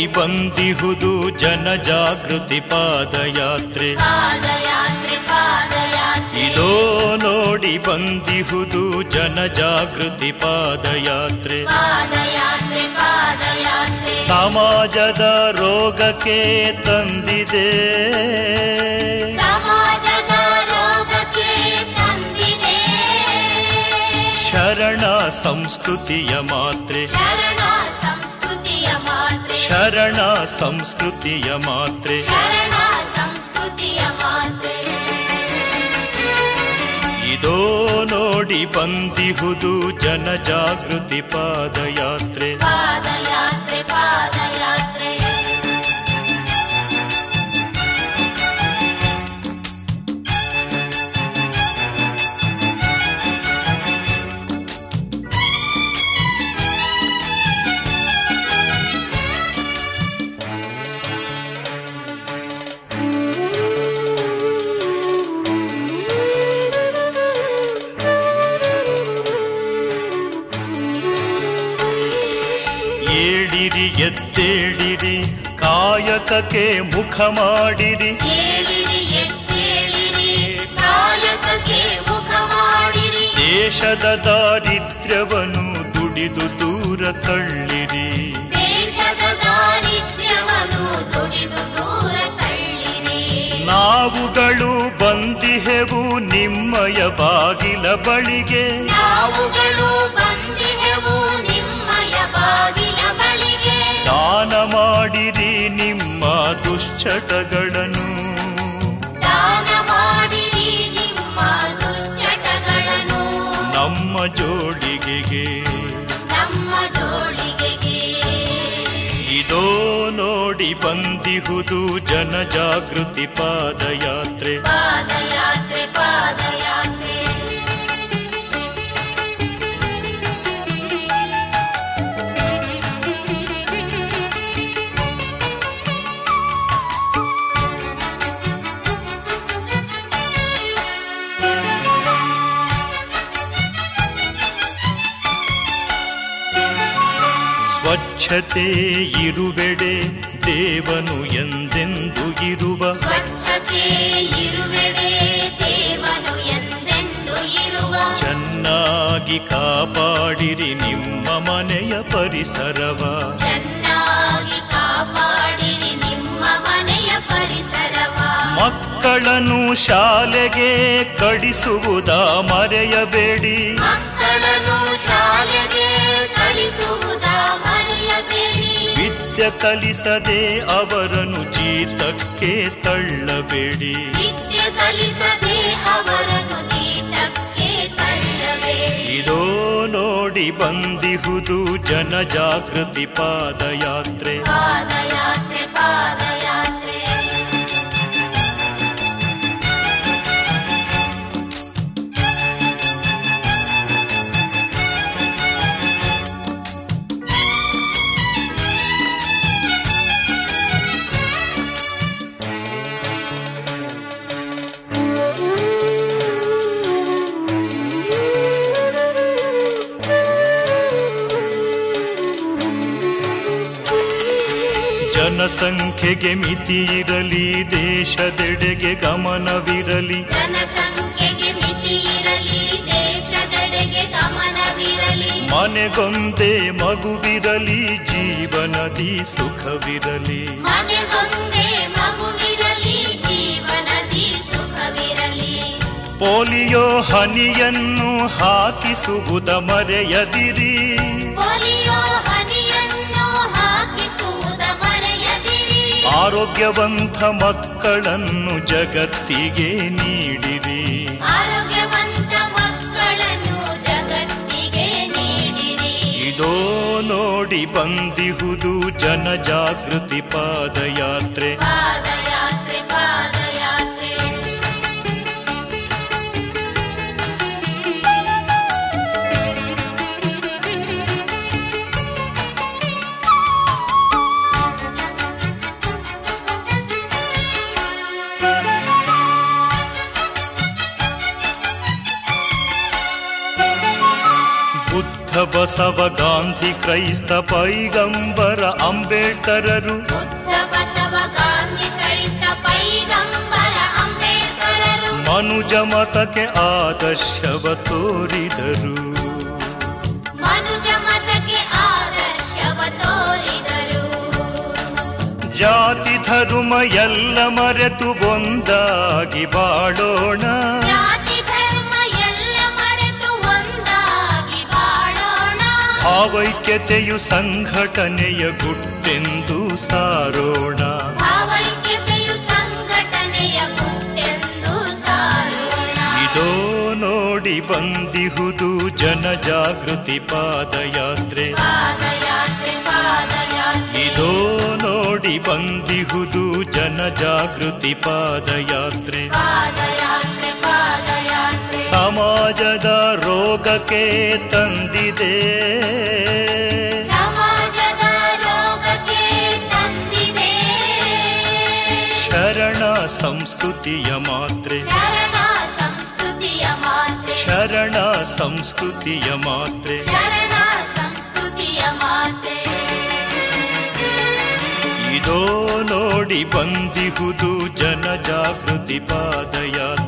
ನೋಡಿ ಬಂದಿಹುದು ಜನ ಜಾಗೃತಿ ಪಾದಯಾತ್ರೆ. ಇದೋ ನೋಡಿ ಬಂದಿಹುದು ಜನ ಜಾಗೃತಿ ಪಾದಯಾತ್ರೆ. ಸಮಾಜದ ರೋಗಕ್ಕೆ ತಂದಿದೆ. ಶರಣ ಸಂಸ್ಕೃತಿಯ ಮಾತ್ರೆ. ಮಾತ್ರೆ ಶರಣ ಸಂಸ್ಕೃತಿಯ ಮಾತ್ರೆ ಶರಣ ಸಂಸ್ಕೃತಿಯ ಮಾತ್ರೆ ಇದೋ ನೋಡಿ ಬಂದಿಹುದು ಜನ ಜಾಗೃತಿ ಪಾದಯಾತ್ರೆ ಪಾದಯಾತ್ರೆ ಪಾದಯಾತ್ರೆ ಕಾಯಕಕ್ಕೆ ಮುಖ ಮಾಡಿರಿ. ದೇಶದ ದಾರಿದ್ರ್ಯವನ್ನು ದುಡಿದು ದೂರ ತಳ್ಳಿರಿ. ನಾವುಗಳು ಬಂದಿಹೆವು ನಿಮ್ಮಯ ಬಾಗಿಲ ಬಳಿಗೆ. ನಾವುಗಳು ದುಶ್ಚಟಗಳನ್ನು ನಿಮ್ಮ ಜೋಡಿಗೆಗೆ. ಇದೋ ನೋಡಿ ಬಂದಿಹುದು ಜನಜಾಗೃತಿ ಪಾದಯಾತ್ರೆ. ಪಾದಯಾತ್ರೆ. ಸ್ವಚ್ಛತೆ ಇರುವೆಡೆ ದೇವನು ಎಂದೆಂದು ಇರುವ ಸ್ವಚ್ಛತೆ ಇರುವೆಡೆ ದೇವನು ಎಂದೆಂದು ಇರುವ ಚೆನ್ನಾಗಿ ಕಾಪಾಡಿರಿ ನಿಮ್ಮ ಮನೆಯ ಪರಿಸರವ. ಚೆನ್ನಾಗಿ ಕಾಪಾಡಿರಿ ನಿಮ್ಮ ಮನೆಯ ಪರಿಸರವ. ಮಕ್ಕಳನ್ನು ಶಾಲೆಗೆ ಕಳಿಸುವುದ ಮರೆಯಬೇಡಿ. ಮಕ್ಕಳನ್ನು ಶಾಲೆಗೆ ಕಳಿಸುವುದ ಮರೆಯಬೇಡಿ ಕಲಿಸದೆ ಅವರನ್ನು ಜೀತಕ್ಕೆ ತಳ್ಳಬೇಡಿ. ವಿದ್ಯೆ ಕಲಿಸದೆ ಅವರನ್ನು ಗೀತಕ್ಕೆ ತಳ್ಳಬೇಡಿ. ಇದೋ ನೋಡಿ ಬಂದಿಹುದು ಜನಜಾಗೃತಿ ಪಾದಯಾತ್ರೆ. ಪಾದಯಾತ್ರೆ. ಜನಸಂಖ್ಯೆಗೆ ಮಿತಿ ಇರಲಿ ದೇಶದೆಡೆಗೆ ಗಮನವಿರಲಿ. ಮನೆಗೊಂದೇ ಮಗುವಿರಲಿ ಜೀವನದಿ ಸುಖವಿರಲಿ. ಪೋಲಿಯೋ ಹನಿಯನ್ನು ಹಾಕಿಸುವುದ ಮರೆಯದಿರಿ. ಆರೋಗ್ಯವಂತ ಮಕ್ಕಳನ್ನು ಜಗತ್ತಿಗೆ ನೀಡಿರಿ. ಆರೋಗ್ಯವಂತ ಮಕ್ಕಳನ್ನು ಜಗತ್ತಿಗೆ ನೀಡಿರಿ. ಇದೋ ನೋಡಿ ಬಂದಿಹುದು ಜನ ಜಾಗೃತಿ ಪಾದಯಾತ್ರೆ. ಪಾದಯಾತ್ರೆ. ಬಸವ ಗಾಂಧಿ ಕ್ರೈಸ್ತ ಪೈಗಂಬರ ಅಂಬೇಡ್ಕರರು. ಮನುಜ ಮತಕ್ಕೆ ಆದರ್ಶವ ತೋರಿದರು. ಮನುಜ ಮತಕ್ಕೆ ಆದರ್ಶವ ತೋರಿದರು. ಜಾತಿ ಧರ್ಮ ಎಲ್ಲ ಮರೆತು ಒಂದಾಗಿ ಬಾಳೋಣ. ಭಾವೈಕ್ಯತೆಯು ಸಂಘಟನೆಯ ಗುಟ್ಟೆಂದು ಸಾರೋಣ. ಇದೋ ನೋಡಿ ಬಂದಿಹುದು ಜನಜಾಗೃತಿ ಪಾದಯಾತ್ರೆ. ಇದೋ ನೋಡಿ ಬಂದಿಹುದು ಜನಜಾಗೃತಿ ಪಾದಯಾತ್ರೆ. ರೋಗಕ್ಕೆ ತಂದಿದೆ ಸಮಾಜದ ರೋಗಕ್ಕೆ ತಂದಿದೆ ಶರಣ ಸಂಸ್ಕೃತಿಯ ಮಾತ್ರೆ ಶರಣ ಸಂಸ್ಕೃತಿಯ ಮಾತ್ರೆ ಶರಣ ಸಂಸ್ಕೃತಿಯ ಮಾತ್ರೆ ಶರಣ ಸಂಸ್ಕೃತಿಯ ಮಾತ್ರೆ ಇದೋ ನೋಡಿ ಬಂದಿಹುದು ಜನಜಾಗೃತಿ ಪಾದಯಾತ್ರೆ ಪಾದಯಾತ್ರೆ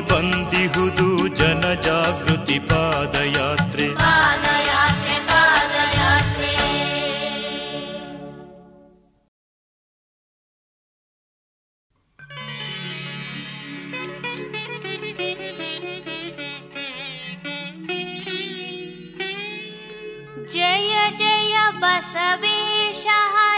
बन्दिहुदु जनजागृति पादयात्रे। जय जय बसवेशः।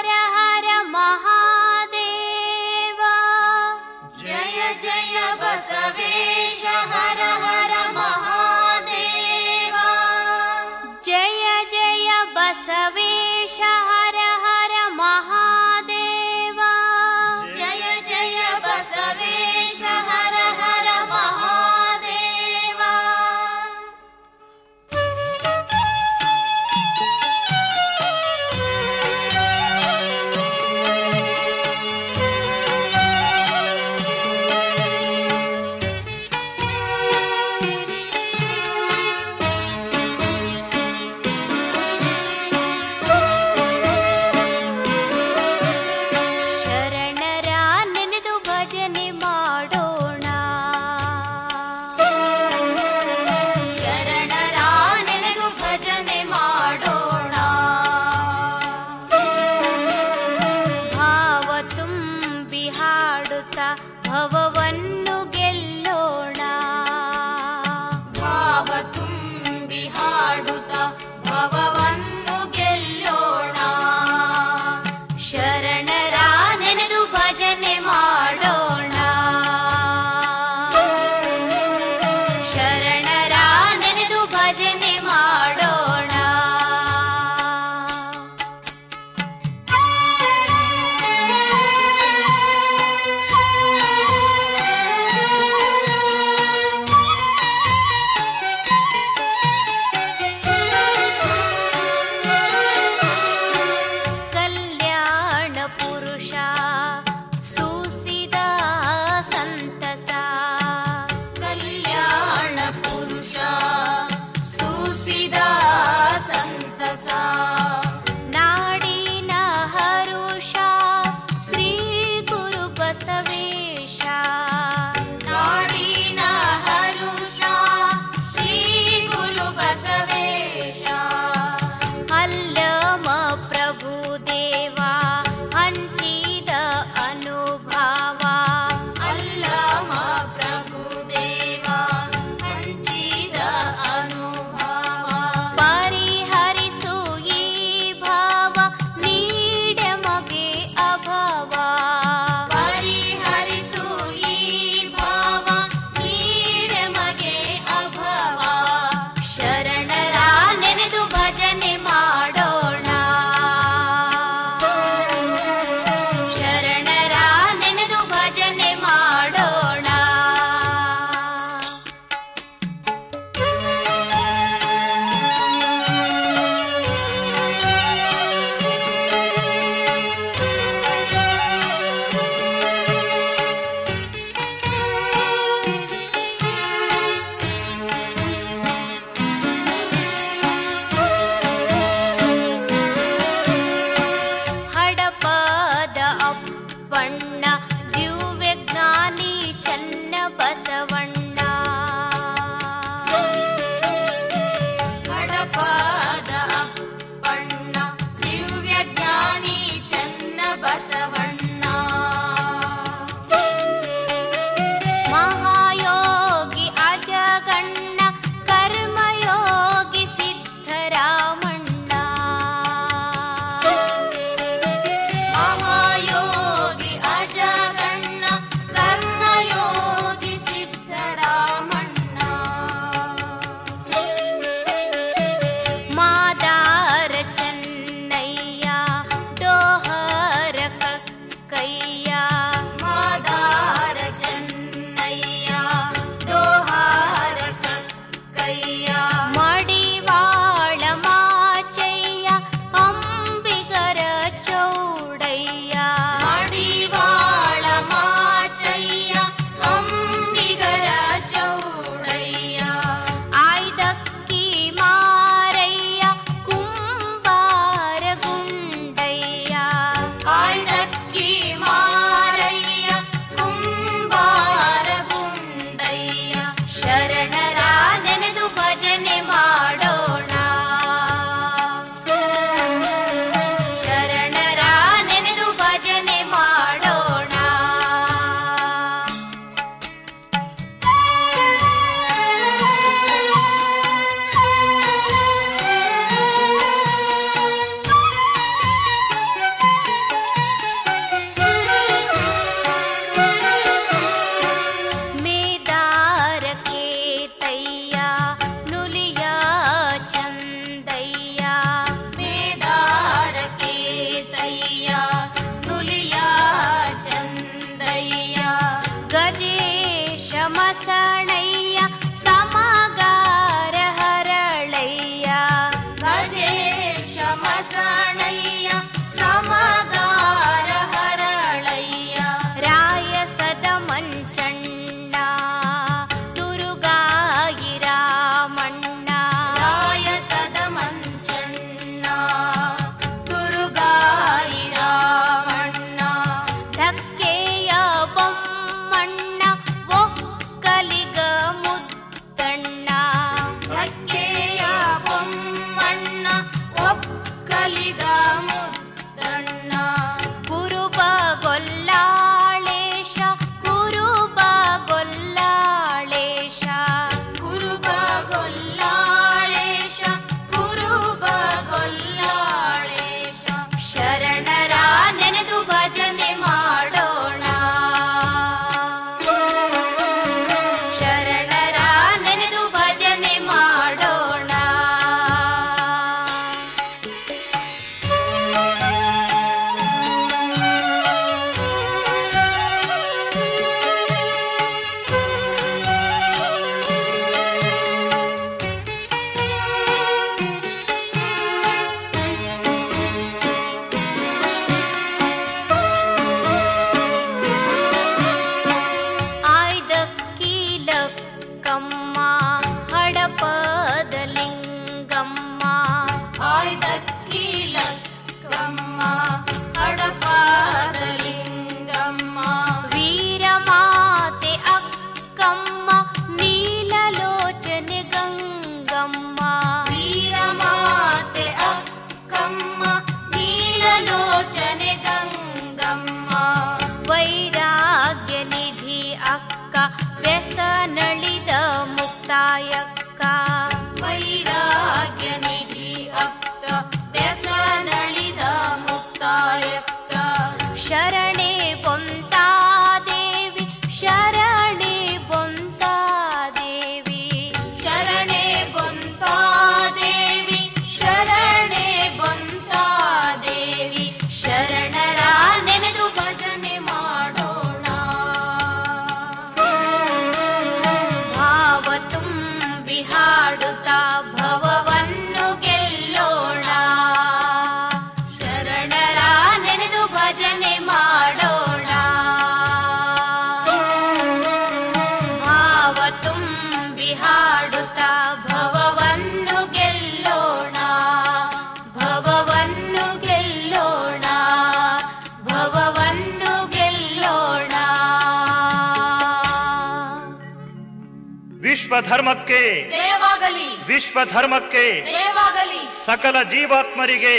ವಿಶ್ವಧರ್ಮಕ್ಕೆ ಜಯವಾಗಲಿ. ವಿಶ್ವಧರ್ಮಕ್ಕೆ ಜಯವಾಗಲಿ. ಸಕಲ ಜೀವಾತ್ಮರಿಗೆ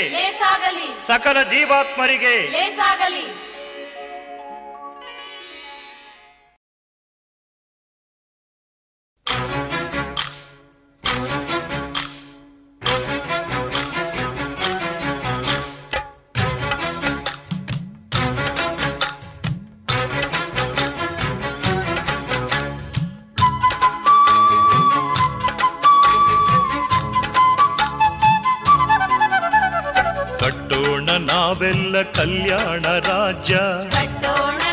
ಸಕಲ ಜೀವಾತ್ಮರಿಗೆ ಕಲ್ಯಾಣ ರಾಜ್ಯ.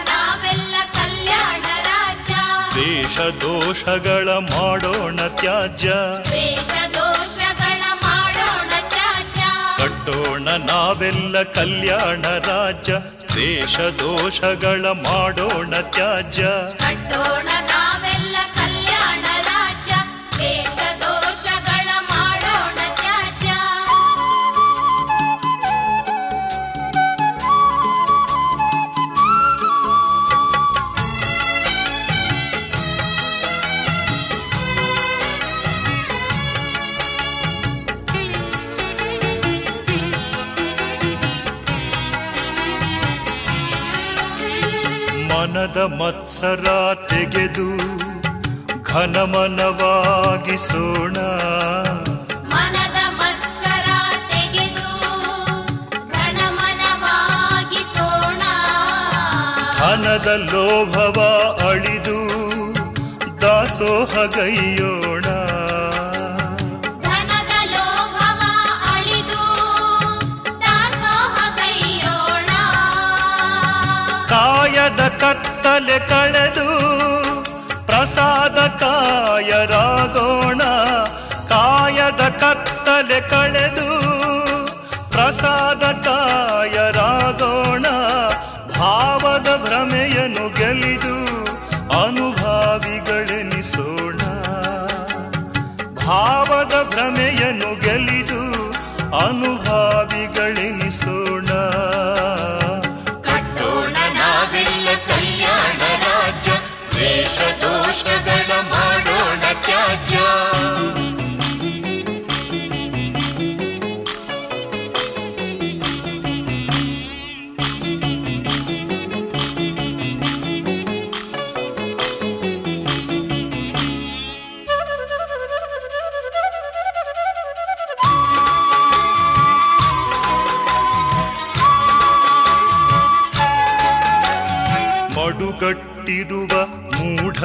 ನಾವೆಲ್ಲ ಕಲ್ಯಾಣ ರಾಜ್ಯ. ದೇಶ ದೋಷಗಳ ಮಾಡೋಣ ತ್ಯಾಜ್ಯ. ದೇಶ ದೋಷಗಳ ಮಾಡೋಣ ತ್ಯಾಜ್ಯ. ಕಟ್ಟೋಣ ನಾವೆಲ್ಲ ಕಲ್ಯಾಣ ರಾಜ್ಯ. ದೇಶ ದೋಷಗಳ ಮಾಡೋಣ ತ್ಯಾಜ್ಯ. ಕಟ್ಟೋಣ ಮತ್ಸರ ತೆಗೆದು ಘನಮನವಾಗಿಸೋಣ ಮನದ ಮತ್ಸರ ತೆಗೆದು ಘನಮನವಾಗಿಸೋಣ ಧನದ ಲೋಭವ ಅಳಿದು ದಾಸೋಹಗೈಯೋಣ ಕತ್ತಲೆ ಕಳೆದು ಪ್ರಸಾದ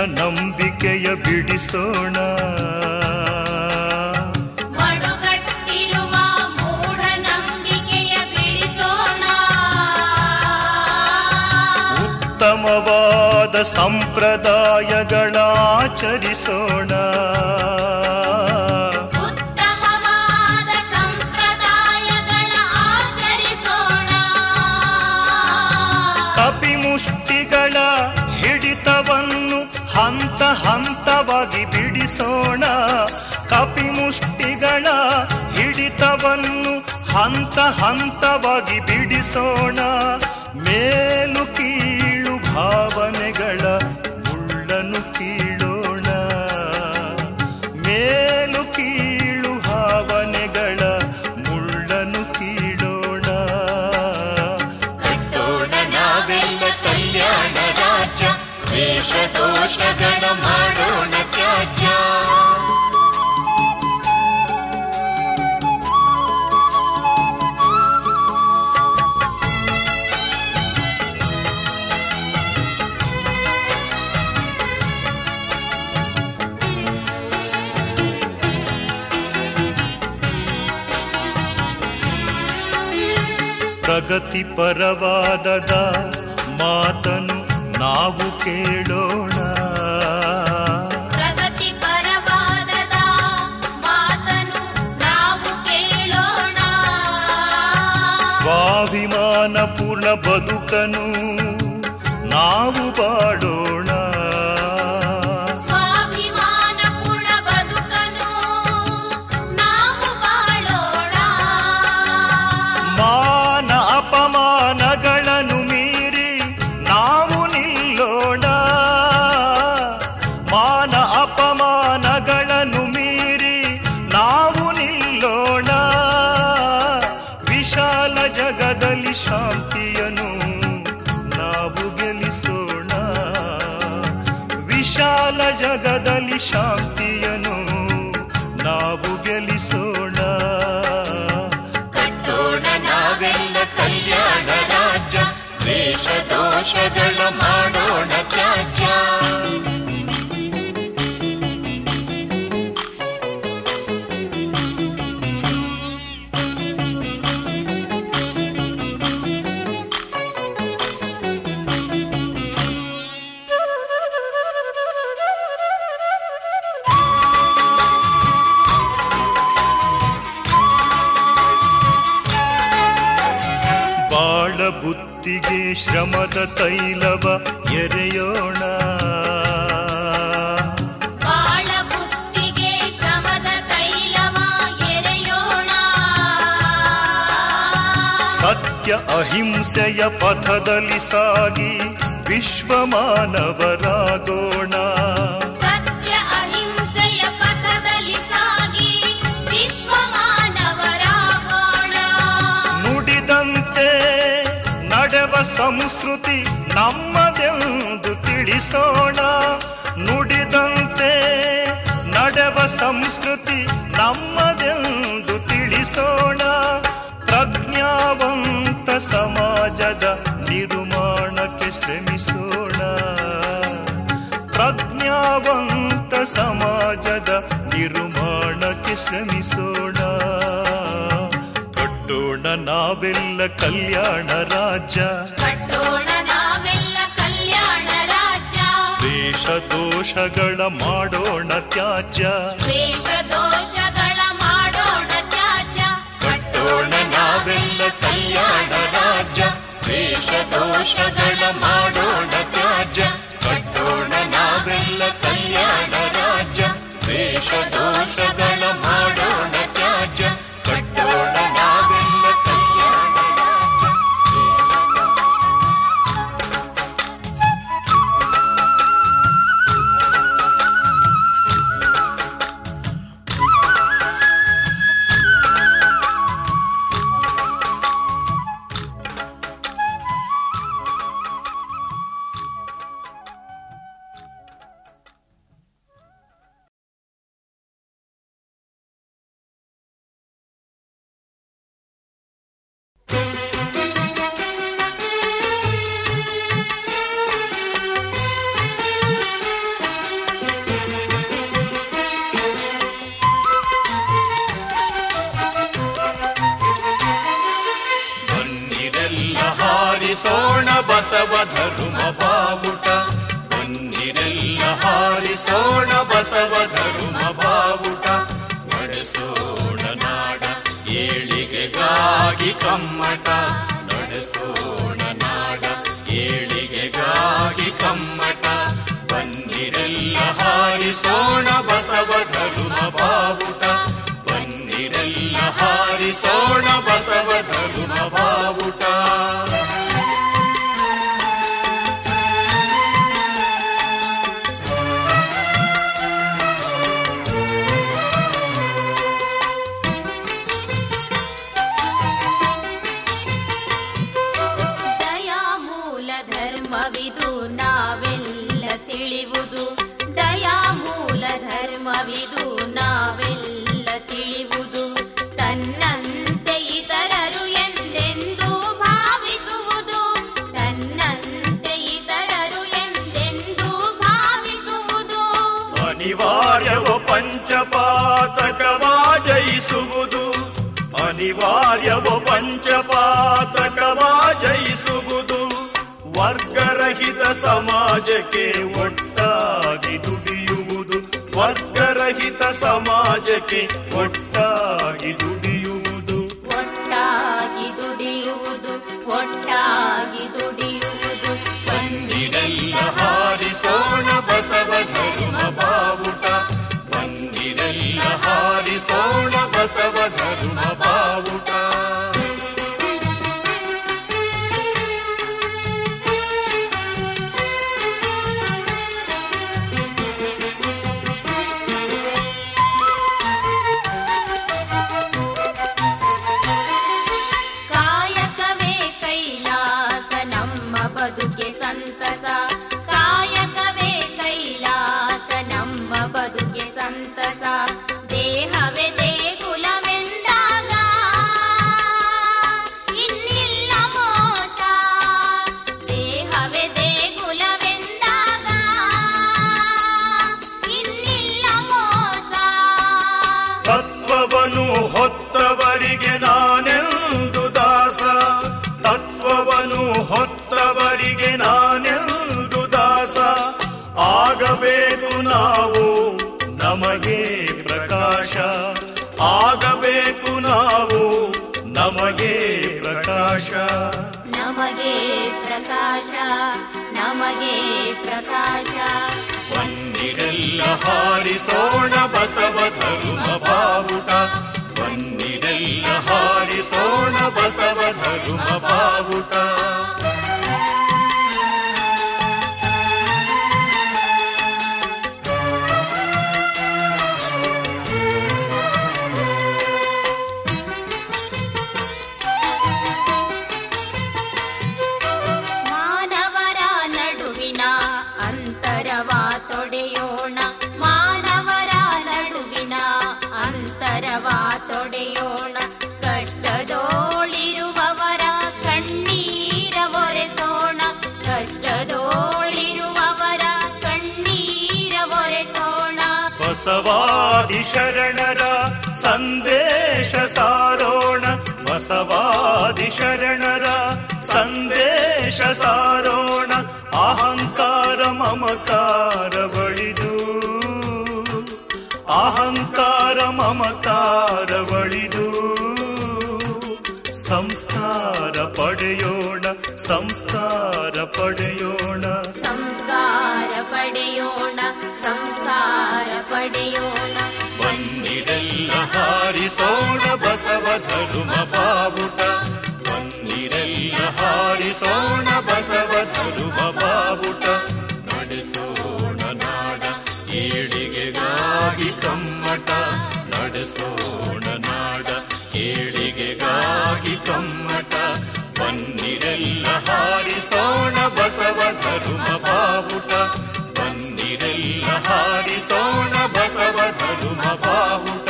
ಮೂಢನಂಬಿಕೆಯ ಬಿಡಿಸೋಣ. ಉತ್ತಮವಾದ ಸಂಪ್ರದಾಯಗಳ ಪ್ರಗತಿ ಪರವಾದದ ಮಾತನು ನಾವು ಕೇಳೋಣ. ಪ್ರಗತಿ ಪರವಾದದ ಮಾತನು ನಾವು ಕೇಳೋಣ. ಸ್ವಾಭಿಮಾನ ಪೂರ್ಣ ಬದುಕನು ನಾವು ಬಾಳೋಣ. ಸುಗಂಧ ತೈಲವ ಎರೆಯೋಣ. ಸತ್ಯ ಅಹಿಂಸೆಯ ಪಥದಲ್ಲಿ ಸಾಗಿ ವಿಶ್ವಮಾನವರಾಗೋಣ. ಸಂಸ್ಕೃತಿ ನಮ್ಮದೆಂದು ತಿಳಿಸೋಣ. ನುಡಿದಂತೆ ನಡೆವ ಸಂಸ್ಕೃತಿ ನಮ್ಮದೆಂದು ತಿಳಿಸೋಣ. ಪ್ರಜ್ಞಾವಂತ ಸಮಾಜದ ನಿರ್ಮಾಣಕ್ಕೆ ಶ್ರಮಿಸೋಣ. ಪ್ರಜ್ಞಾವಂತ ಸಮಾಜದ ನಿರ್ಮಾಣಕ್ಕೆ ಶ್ರಮಿಸೋಣ. ಕಟ್ಟೋಣ ನಾವೆಲ್ಲ ಕಲ್ಯಾಣ ರಾಜ್ಯ. डोण ज्य देश दोषोण त्याज्योण नावे कोण राज्य देश दोष ಅನಿವಾರ್ಯವ ಪಂಚಪಾತಕವಾ ಜಯಿಸುವುದು ವರ್ಗರಹಿತ ಸಮಾಜಕ್ಕೆ ಒಟ್ಟಾಗಿ ದುಡಿಯುವುದು. ವರ್ಗರಹಿತ ಸಮಾಜಕ್ಕೆ ಒಟ್ಟಾಗಿ ದುಡಿ ನಾವು ನಮಗೆ ಪ್ರಕಾಶ ಆಗಬೇಕು ನಾವು ನಮಗೆ ಪ್ರಕಾಶ. ನಮಗೆ ಪ್ರಕಾಶ ನಮಗೆ ಪ್ರಕಾಶ. ಬನ್ನಿರೆಲ್ಲ ಹಾರಿಸೋಣ ಬಸವ ಧರ್ಮ ಬಾವುಟ. ಬನ್ನಿರೆಲ್ಲ ಹಾರಿಸೋಣ ಬಸವ ಧರ್ಮ ಬಾವುಟ. ಶರಣರ ಸಂದೇಶ ಸಾರೋಣ ಬಸವಾದಿ ಶರಣರ ಸಂದೇಶ ಸಾರೋಣ, ಅಹಂಕಾರ ಮಮಕಾರ ಬಳಿದು. ಅಹಂಕಾರ ಮಮಕಾರ ಬಳಿದು. ಸಂಸ್ಕಾರ ಪಡೆಯೋಣ ಸಂಸ್ಕಾರ ಪಡೆಯೋಣ. ಸಂಸ್ಕಾರ ಪಡೆಯೋಣ ಸಂಸ್ಕಾರ ಪಡೆಯೋಣ. ಬಸವ ಧರ್ಮ ಬಾವುಟ. ಬನ್ನಿರೆಲ್ಲ ಹಾರಿಸೋಣ ಬಸವ ಧರ್ಮ ಬಾವುಟ. ನಡೆಸೋಣ ನಾಡ, ಏಳಿಗೆಗಾಗಿ ಕಮ್ಮಟ. ನಡೆಸೋಣ ನಾಡ, ಏಳಿಗೆಗಾಗಿ ಕಮ್ಮಟ. ಬನ್ನಿರೆಲ್ಲ ಹಾರಿಸೋಣ ಬಸವ ಧರ್ಮ ಬಾವುಟ. ಬನ್ನಿರೆಲ್ಲ ಹಾರಿಸೋಣ ಬಸವ ಧರ್ಮ ಬಾವುಟ.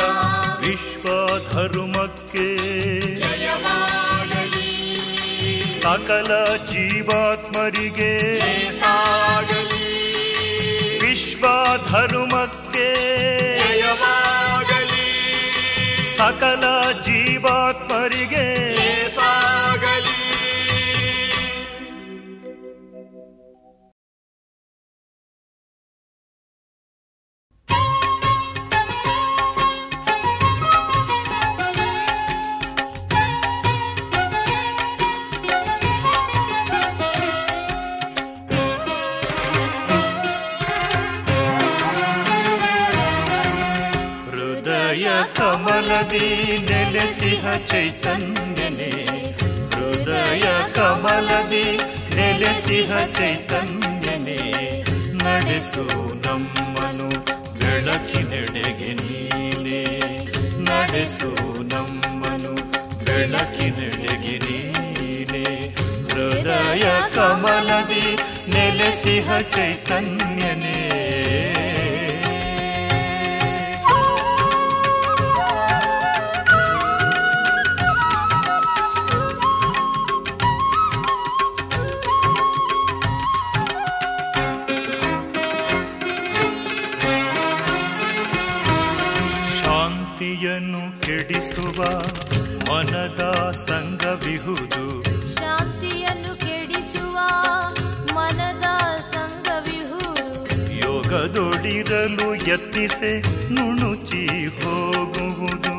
ಸಕಲ ಜೀವಾತ್ಮರಿಗೆ ಸಾಗಲಿ. ವಿಶ್ವ ಧರ್ಮಕ್ಕೆ ಜಯವಾಗಲಿ. ಸಕಲ ಜೀವಾತ್ಮರಿಗೆ ಕಮಲದಿ ನೆಲೆಸಿಹ ಚೈತನ್ಯನೇ, ಹೃದಯ ಕಮಲದಿ ನೆಲೆಸಿಹ ಚೈತನ್ಯನೇ, ನಡೆಸು ನಮ್ಮನು ಬೆಳಕಿನೆಡೆಗೆ ನೀನೆ, ನಡೆಸು ನಮ್ಮನು ಬೆಳಕಿನೆಡೆಗೆ ನೀನೆ, ಹೃದಯ ಕಮಲದಿ ನೆಲೆಸಿಹ ಚೈತನ್ಯನೇ ಕೆಡಿಸುವ ಮನದ ಸಂಗವಿಹುದು. ಶಾಂತಿಯನ್ನು ಕೆಡಿಸುವ ಮನದ ಸಂಗವಿಹುದು. ಯೋಗದೊಡಿರಲು ಯತ್ನಿಸೆ ನುಣುಚಿ ಹೋಗುವುದು.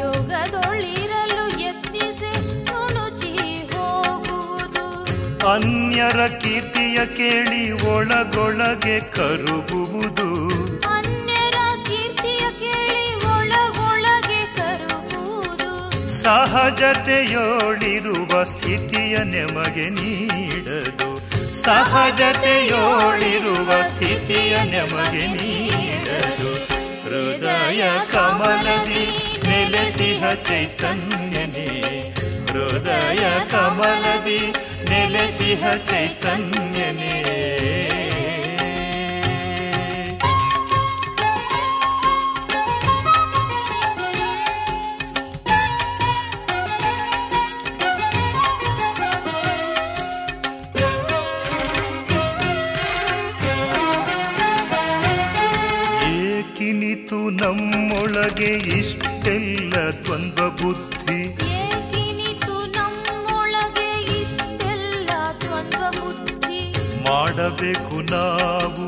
ಯೋಗದೊಳಿರಲು ಯತ್ನಿಸೆ ನುಣುಚಿ ಹೋಗುವುದು. ಅನ್ಯರ ಕೀರ್ತಿಯ ಕೇಳಿ ಒಳಗೊಳಗೆ ಕರುಗುವುದು. ಸಹಜತೆಯೋಳಿರುವ ಸ್ಥಿತಿಯ ನೆಮಗೆ ನೀಡದು. ಸಹಜತೆಯೋಳಿರುವ ಸ್ಥಿತಿಯ ನೆಮಗೆ ನೀಡದು. ಹೃದಯ ಕಮಲದಿ ನೆಲೆಸಿಹ ಚೈತನ್ಯನೇ. ಹೃದಯ ಕಮಲದಿ ನೆಲೆಸಿಹ ಚೈತನ್ಯನೇ. ನಮ್ಮೊಳಗೆ ಇಷ್ಟೆಲ್ಲ ದ್ವಂದ್ವ ಬುದ್ಧಿ. ಏಕಿನಿತು ನಮ್ಮೊಳಗೆ ಇಷ್ಟೆಲ್ಲ ದ್ವಂದ್ವ ಬುದ್ಧಿ. ಮಾಡಬೇಕು ನಾವು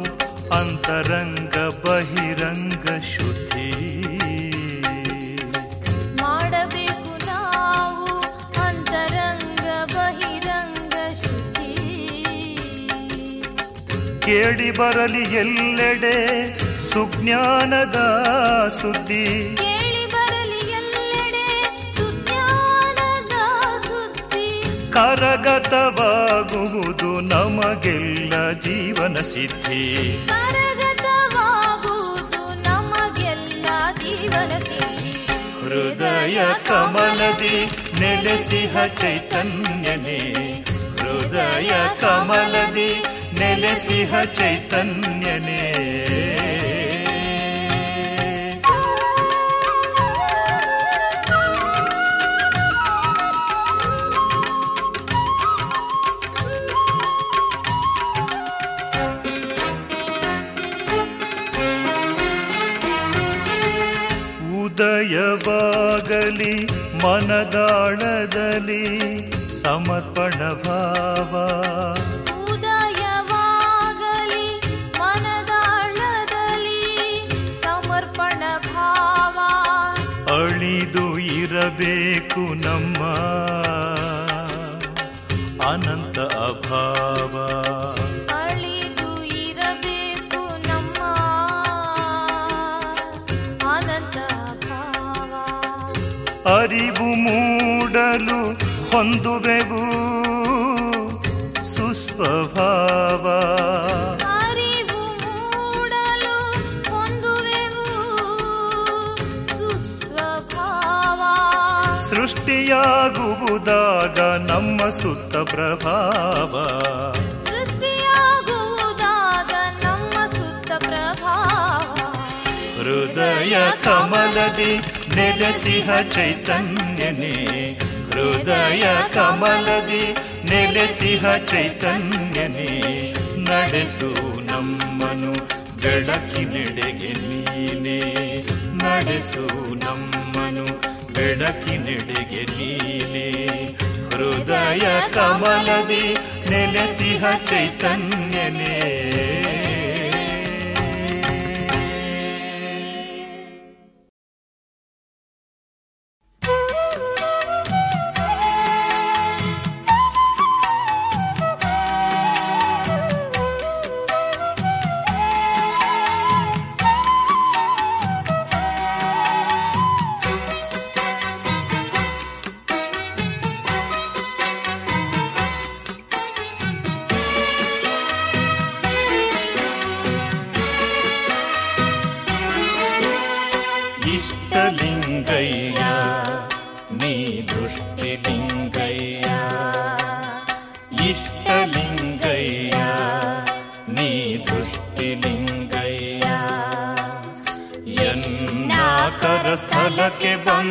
ಅಂತರಂಗ ಬಹಿರಂಗ ಶುದ್ಧಿ. ಮಾಡಬೇಕು ನಾವು ಅಂತರಂಗ ಬಹಿರಂಗ ಶುದ್ಧಿ. ಕೇಳಿ ಬರಲಿ ಎಲ್ಲೆಡೆ ಸುಜ್ಞಾನದ ಸುದ್ದಿ. ಕೇಳಿ ಬರಲಿ ಎಲ್ಲೆಡೆ ಸುಜ್ಞಾನದ ಸುದ್ದಿ. ಕರಗತವಾಗುವುದು ನಮಗೆಲ್ಲ ಜೀವನ ಸಿದ್ಧಿ. ಕರಗತವಾಗುವುದು ನಮಗೆಲ್ಲ ಜೀವನ ಸಿದ್ಧಿ. ಹೃದಯ ಕಮಲದಿ ನೆಲೆಸಿಹ ಚೈತನ್ಯನೇ. ಹೃದಯ ಕಮಲದಿ ನೆಲೆಸಿಹ ಚೈತನ್ಯನೇ. ಮನದಾಳದಲ್ಲಿ ಸಮರ್ಪಣ ಭಾವ. ಉದಯವಾಗಲಿ ಮನದಾಣದಲ್ಲಿ ಸಮರ್ಪಣ ಭಾವ. ಅಳಿದು ಇರಬೇಕು ನಮ್ಮ ಅನಂತ ಅಭಾವ. ಅರಿವು ಮೂಡಲು ಹೊಂದುವೆವು. ಸುಸ್ವಭಾವ. ಅರಿವು ಮೂಡಲು ಹೊಂದುವೆವು. ಸುಸ್ವಭಾವ. ಸೃಷ್ಟಿಯಾಗುವುದಾಗ ನಮ್ಮ ಸುತ್ತ ಪ್ರಭಾವ. ಸೃಷ್ಟಿಯಾಗುವುದಾದ ನಮ್ಮ ಸುತ್ತ ಪ್ರಭಾವ. ಹೃದಯ ಕಮಲದಿ ನೆಲೆಸಿಹ ಚೈತನ್ಯನೇ, ಹೃದಯ ಕಮಲದಿ ನೆಲೆಸಿಹ ಚೈತನ್ಯನೇ, ನಡೆಸು ನಮ್ಮನು ಬೆಳಕಿನೆಡೆಗೆ ನೀನೇ, ನಡೆಸು ನಮ್ಮನು ಬೆಳಕಿನೆಡೆಗೆ ನೀನೇ, ಹೃದಯ ಕಮಲದಿ ನೆಲೆಸಿಹ ಚೈತನ್ಯನೇ.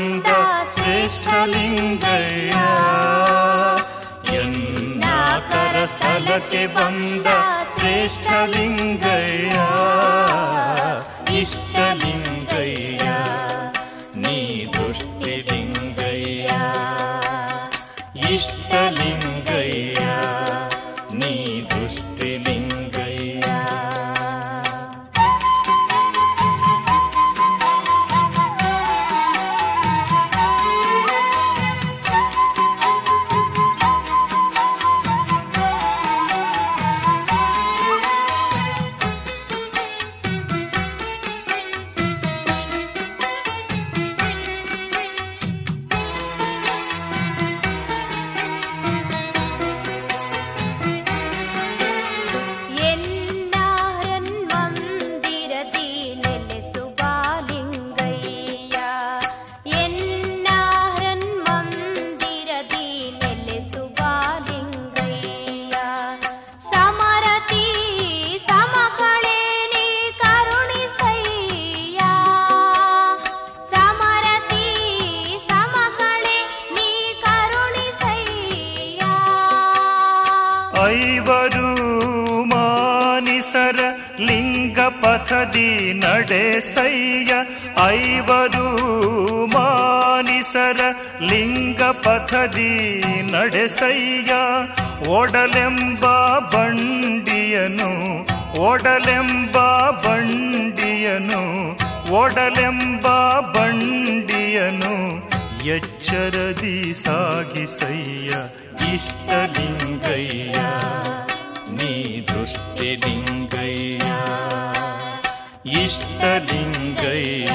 ಸ್ಥಳಕ್ಕೆ ಬಂದ ಶ್ರೇಷ್ಠಲಿಂಗಯ್ಯ ಎನ್ನಾಕರ ಸ್ಥಳಕ್ಕೆ ಬಂದ ನಡೆಸಯ್ಯ ಐವರು ಮಾನಿಸರ ಲಿಂಗ ಪಥದಿ ನಡೆಸಯ್ಯ. ಓಡಲೆಂಬ ಬಂಡಿಯನು, ಒಡಲೆಂಬ ಬಂಡಿಯನು ಒಡಲೆಂಬ ಬಂಡಿಯನು. ಎಚ್ಚರದಿ ಸಾಗಿಸಯ್ಯ, ಇಷ್ಟಲಿಂಗಯ್ಯ, ನೀ ದೃಷ್ಟಿಲಿಂಗಯ್ಯ ಇಷ್ಟಲಿಂಗಯ್ಯ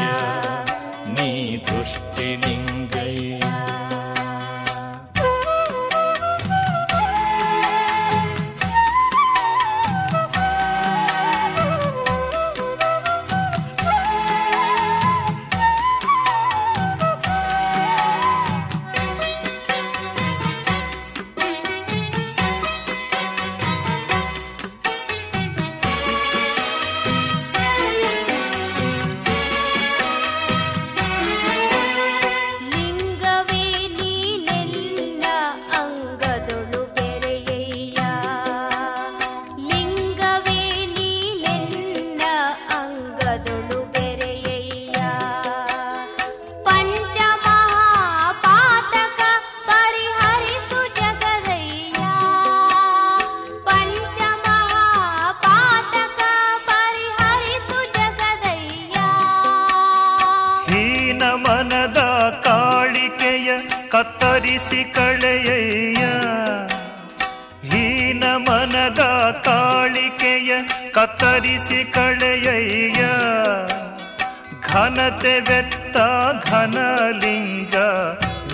ಕತ್ತರಿಸಿ ಕಳೆಯಯ್ಯ. ಹೀನ ಮನದ ಕಾಳಿಕೆಯ ಕತ್ತರಿಸಿ ಕಳೆಯಯ್ಯ. ಘನತೆ ಬೆತ್ತ ಘನಲಿಂಗ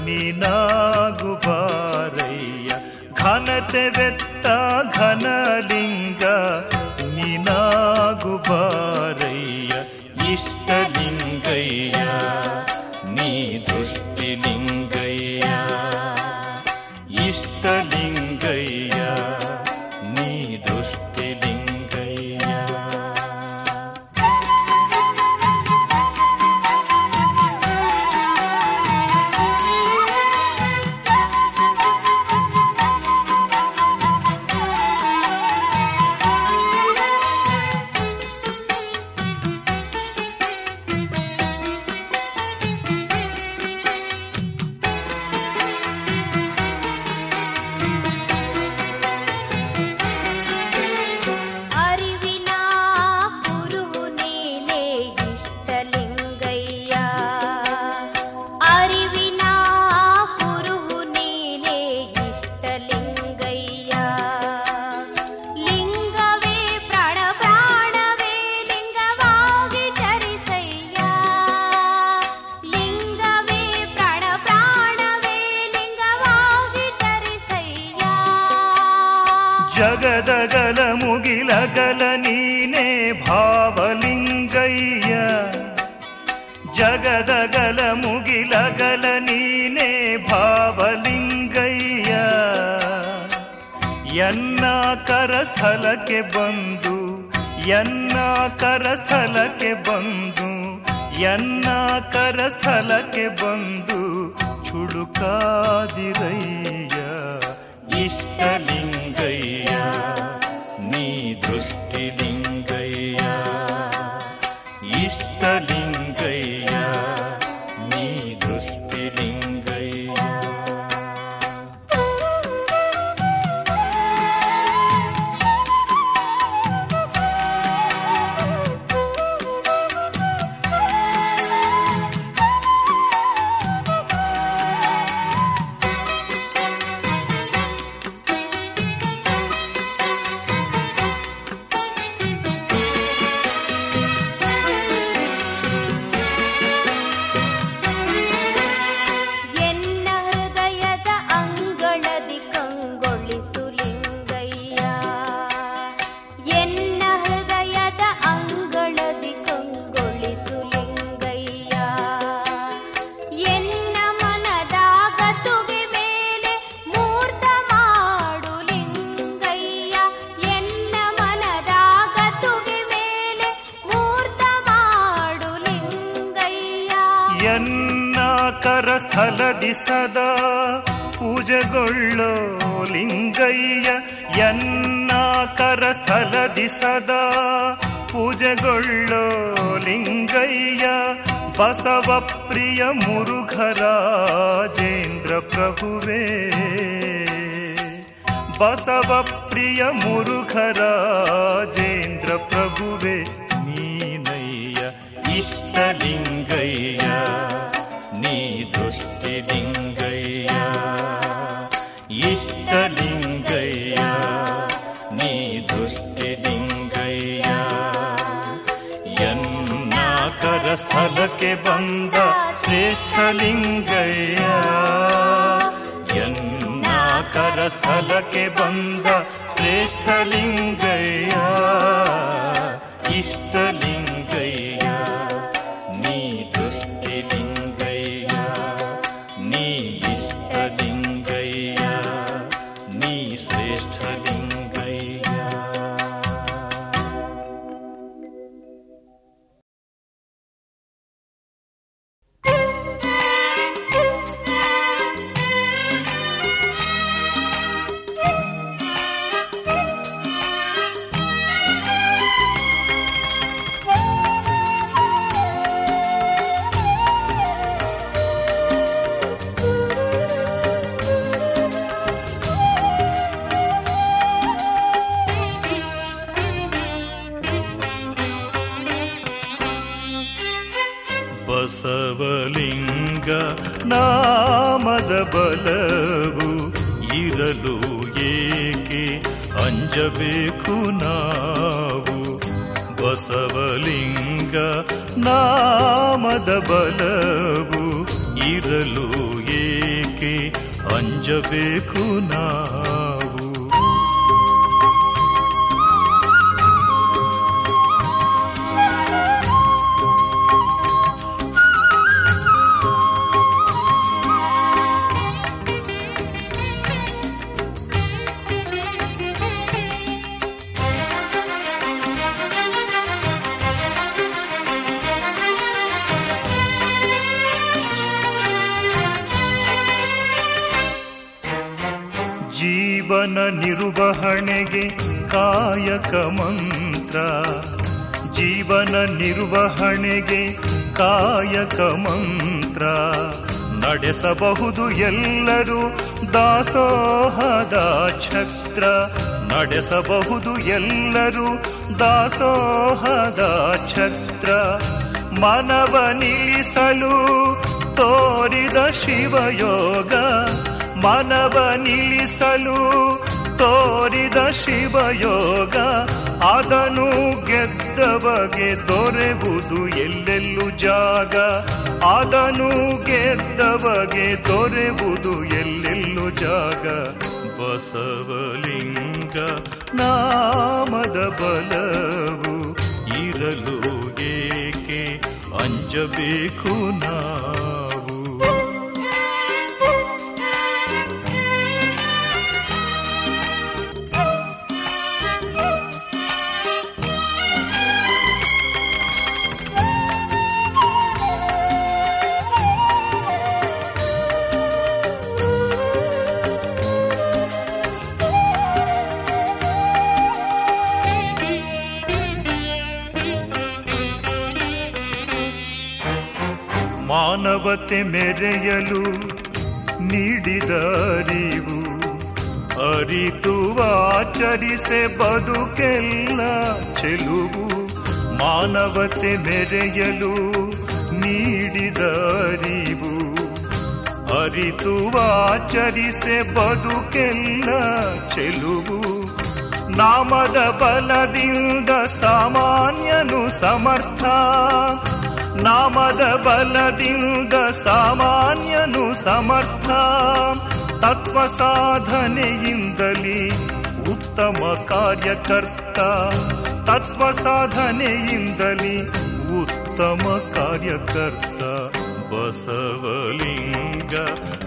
ನೀನಾಗುಬಾರಯ್ಯ ಘನತೆ ಬೆತ್ತ ಘನಲಿಂಗ लिङ्गवे प्रणप्राणवे लिङ्गवारिसै लिङ्गवे प्रणप्राणवे लिङ्गवा विगदलमुगिल गलनीने भावलिङ्गैया जगदगल ಕರಸ್ಥಲಕ್ಕೆ ಬಂದು ಎನ್ನ ಕರಸ್ಥಲಕ್ಕೆ ಬಂದು ಎನ್ನ ಕರಸ್ಥಲಕ್ಕೆ ಬಂದು ಚುಡುಕಾದಿರಯ್ಯ ಇಷ್ಟಲಿಂಗಯ್ಯ. ಸದಾ ಪೂಜೆಗೊಳ್ಳೋ ಲಿಂಗಯ್ಯ ಎನ್ನ ಕರಸ್ಥಲದಿ ಸದಾ ಪೂಜೆಗೊಳ್ಳೋ ಲಿಂಗಯ್ಯ ಬಸವ ಪ್ರಿಯ ಮುರುಘರಾಜೇಂದ್ರ ಪ್ರಭುವೇ. ಬಸವ ಪ್ರಿಯ ಮುರುಘರಾಜೇಂದ್ರ ಪ್ರಭುವೇ. ನೀನಯ್ಯ ಇಷ್ಟಲಿಂಗಯ್ಯ ಕರಸ್ಥಲಕ್ಕೆ ಬಂದ ಶ್ರೇಷ್ಠಲಿಂಗಯ್ಯ ಎನ್ನಾಕರ ಸ್ಥಳಕ್ಕೆ ಬಂದ ಶ್ರೇಷ್ಠಲಿಂಗಯ್ಯ ಜೀವನ ನಿರ್ವಹಣೆಗೆ ಕಾಯಕ ಮಂತ್ರ. ಜೀವನ ನಿರ್ವಹಣೆಗೆ ಕಾಯಕ ಮಂತ್ರ. ನಡೆಸಬಹುದು ಎಲ್ಲರೂ ದಾಸೋಹದ ಛತ್ರ. ನಡೆಸಬಹುದು ಎಲ್ಲರೂ ದಾಸೋಹದ ಛತ್ರ. ಮನವ ನಿಲ್ಲಿಸಲು ತೋರಿದ ಶಿವಯೋಗ. ಮನವ ನಿಲ್ಲಿಸಲು ತೋರಿದ ಶಿವಯೋಗ, ಅದನ್ನು ಗೆದ್ದವಗೆ ದೊರೆವುದು ಎಲ್ಲೆಲ್ಲೂ ಜಾಗ. ಅದನ್ನು ಗೆದ್ದವಗೆ ದೊರೆವುದು ಎಲ್ಲೆಲ್ಲೂ ಜಾಗ. ಬಸವಲಿಂಗ ನಾಮದ ಬಲವು ಇರಲು ಏಕೆ ಅಂಜಬೇಕು ನಾವು ಮಾನವತೆ ಮೆರೆಯಲು ನೀಡಿದ ಅರಿವು. ಅರಿತು ಆಚರಿಸೆ ಬದುಕೆಲ್ಲ ಚೆಲುವು. ಮಾನವತೆ ಮೆರೆಯಲು ನೀಡಿದ ಅರಿವು. ಅರಿತು ಆಚರಿಸೆ ಬದುಕೆಲ್ಲ ಚೆಲುವು. ನಾಮದ ಬಲದಿಂದ ಸಾಮಾನ್ಯನು ಸಮರ್ಥ. ನಾಮದ ಬಲದಿಂದ ಸಾಮಾನ್ಯನು ಸಮರ್ಥ. ತತ್ವ ಸಾಧನೆಯಿಂದಲೇ ಉತ್ತಮ ಕಾರ್ಯಕರ್ತ. ತತ್ವ ಸಾಧನೆಯಿಂದಲೇ ಉತ್ತಮ ಕಾರ್ಯಕರ್ತ ಬಸವಲಿಂಗ.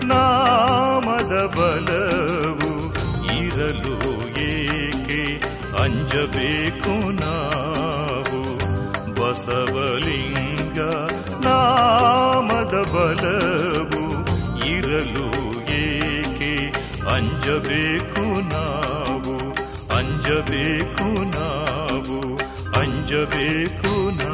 ನಾಮದ ಬಲವು ಇರಲು ಏಕೆ ಅಂಜಬೇಕು ನಾವು? ಬಸವಲಿಂಗ. ನಾಮದ ಬಲವು ಇರಲು ಏಕೆ ಅಂಜಬೇಕು ನಾವು ಅಂಜಬೇಕು ನಾವು ಅಂಜ ಭಜಬೇಕು ನಾ